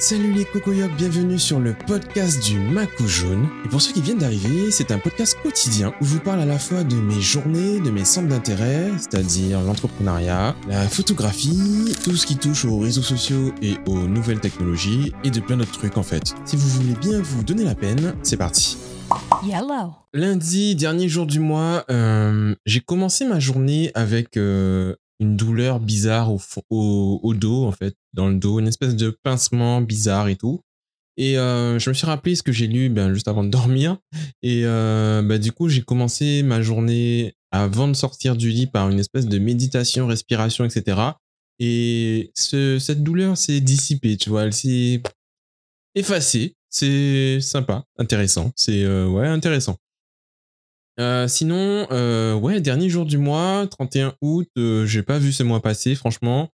Salut les cocoyocs, bienvenue sur le podcast du Macou Jaune. Et pour ceux qui viennent d'arriver, c'est un podcast quotidien où je vous parle à la fois de mes journées, de mes centres d'intérêt, c'est-à-dire l'entrepreneuriat, la photographie, tout ce qui touche aux réseaux sociaux et aux nouvelles technologies, et de plein d'autres trucs en fait. Si vous voulez bien vous donner la peine, c'est parti. Yellow. Lundi, dernier jour du mois, euh, j'ai commencé ma journée avec euh, une douleur bizarre au, dos, en fait, dans le dos, une espèce de pincement bizarre et tout. Et euh, je me suis rappelé ce que j'ai lu ben, juste avant de dormir. Et euh, ben, du coup, j'ai commencé ma journée avant de sortir du lit par une espèce de méditation, respiration, etc. Et ce, cette douleur s'est dissipée, tu vois, elle s'est effacée. C'est sympa, intéressant. C'est euh, ouais, intéressant. Euh, sinon, euh, ouais, dernier jour du mois, 31 août, euh, j'ai pas vu ce mois passer, franchement.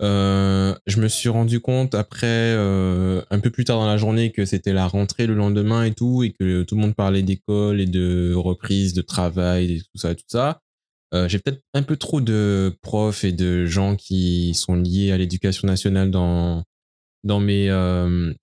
Euh, je me suis rendu compte après, un peu plus tard dans la journée, que c'était la rentrée le lendemain et tout, et que tout le monde parlait d'école et de reprise de travail et tout ça, tout ça. J'ai peut-être un peu trop de profs et de gens qui sont liés à l'éducation nationale dans, dans mes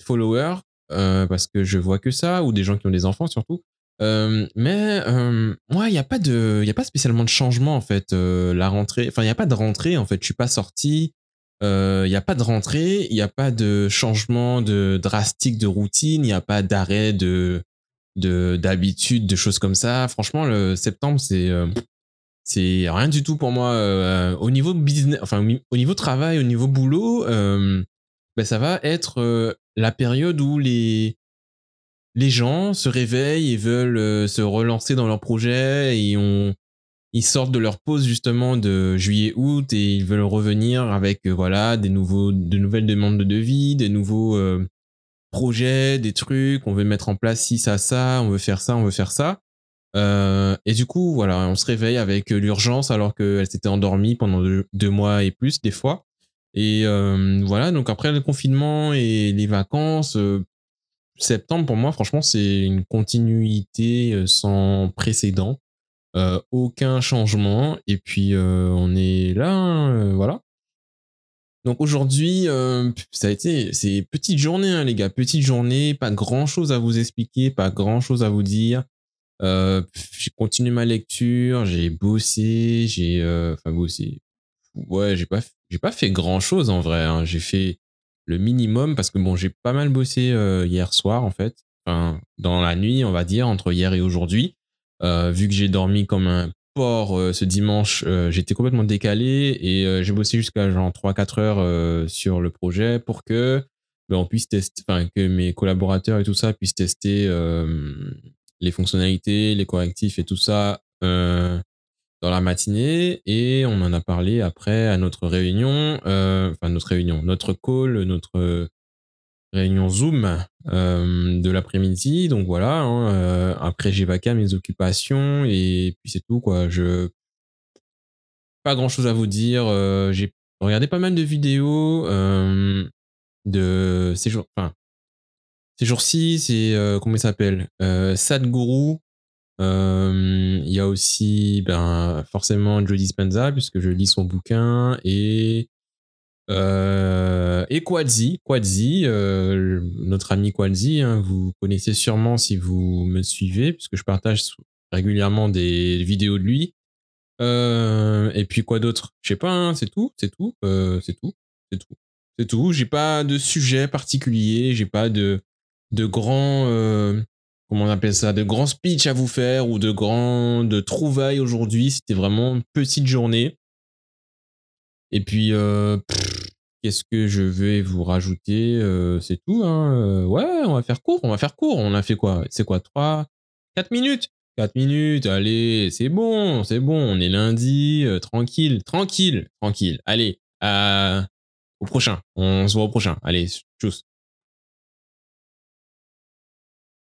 followers, parce que je vois que ça, ou des gens qui ont des enfants surtout. Mais euh, moi, il n'y a pas de, il a pas spécialement de changement en fait. Euh, la rentrée, enfin, il n'y a pas de rentrée en fait. Je suis pas sorti. Il n'y a pas de rentrée. Il n'y a pas de changement de drastique de routine. Il n'y a pas d'arrêt de de d'habitude, de choses comme ça. Franchement, le septembre, c'est c'est rien du tout pour moi. Au niveau business, enfin au ni- au niveau travail, au niveau boulot, ben, ça va être la période où les les gens se réveillent et veulent euh, se relancer dans leur projet et ils sortent de leur pause justement de juillet-août et ils veulent revenir avec euh, voilà des nouveaux, de nouvelles demandes de devis, des nouveaux euh, projets, des trucs. On veut mettre en place ci, ça, ça. On veut faire ça, on veut faire ça. Et du coup, voilà, on se réveille avec l'urgence alors qu'elle s'était endormie pendant deux, mois et plus des fois. Et voilà, donc après le confinement et les vacances, septembre, pour moi, franchement, c'est une continuité euh, sans précédent. Euh, aucun changement. Et puis, euh, on est là, hein, voilà. Donc aujourd'hui, ça a été, c'est petite journée, hein, les gars, petite journée, pas grand chose à vous expliquer, pas grand chose à vous dire. J'ai continué ma lecture, j'ai bossé, j'ai, enfin bossé. Ouais, j'ai pas, j'ai pas fait grand chose en vrai. hein. J'ai fait le minimum parce que bon, j'ai pas mal bossé euh, hier soir en fait, enfin dans la nuit, on va dire entre hier et aujourd'hui. Euh, vu que j'ai dormi comme un porc euh, ce dimanche, j'étais complètement décalé et j'ai bossé jusqu'à genre 3-4 heures sur le projet pour que ben, puisse tester, enfin que mes collaborateurs et tout ça puissent tester les fonctionnalités, les correctifs et tout ça dans la matinée et on en a parlé après à notre réunion, euh, enfin notre réunion, notre call, notre réunion Zoom euh, de l'après-midi. Donc voilà, hein, euh, après j'ai vaqué mes occupations et puis c'est tout quoi. Je pas grand chose à vous dire. j'ai regardé pas mal de vidéos de ces jours, enfin ces jours-ci, c'est comment il s'appelle Sadhguru. Euh, Il y a aussi ben forcément Joe Dispenza puisque je lis son bouquin et euh, et Quadzi, euh, notre ami Quadzi, hein, vous connaissez sûrement si vous me suivez, puisque je partage régulièrement des vidéos de lui. Euh, et puis quoi d'autre? Je sais pas, hein, c'est tout, c'est tout, c'est tout, c'est tout, c'est tout. J'ai pas de sujet particulier, j'ai pas de de grands, comment on appelle ça, de grands speech à vous faire ou de grands de trouvailles aujourd'hui. C'était vraiment une petite journée. Et puis, euh, qu'est-ce que je vais vous rajouter Euh, C'est tout. Hein. Euh, Ouais, on va faire court. On va faire court. On a fait quoi? C'est quoi 3 4 minutes? 4 minutes. Allez, c'est bon. C'est bon. On est lundi. tranquille. Tranquille. Tranquille. Allez. au prochain. On se voit au prochain. Allez, tchuss.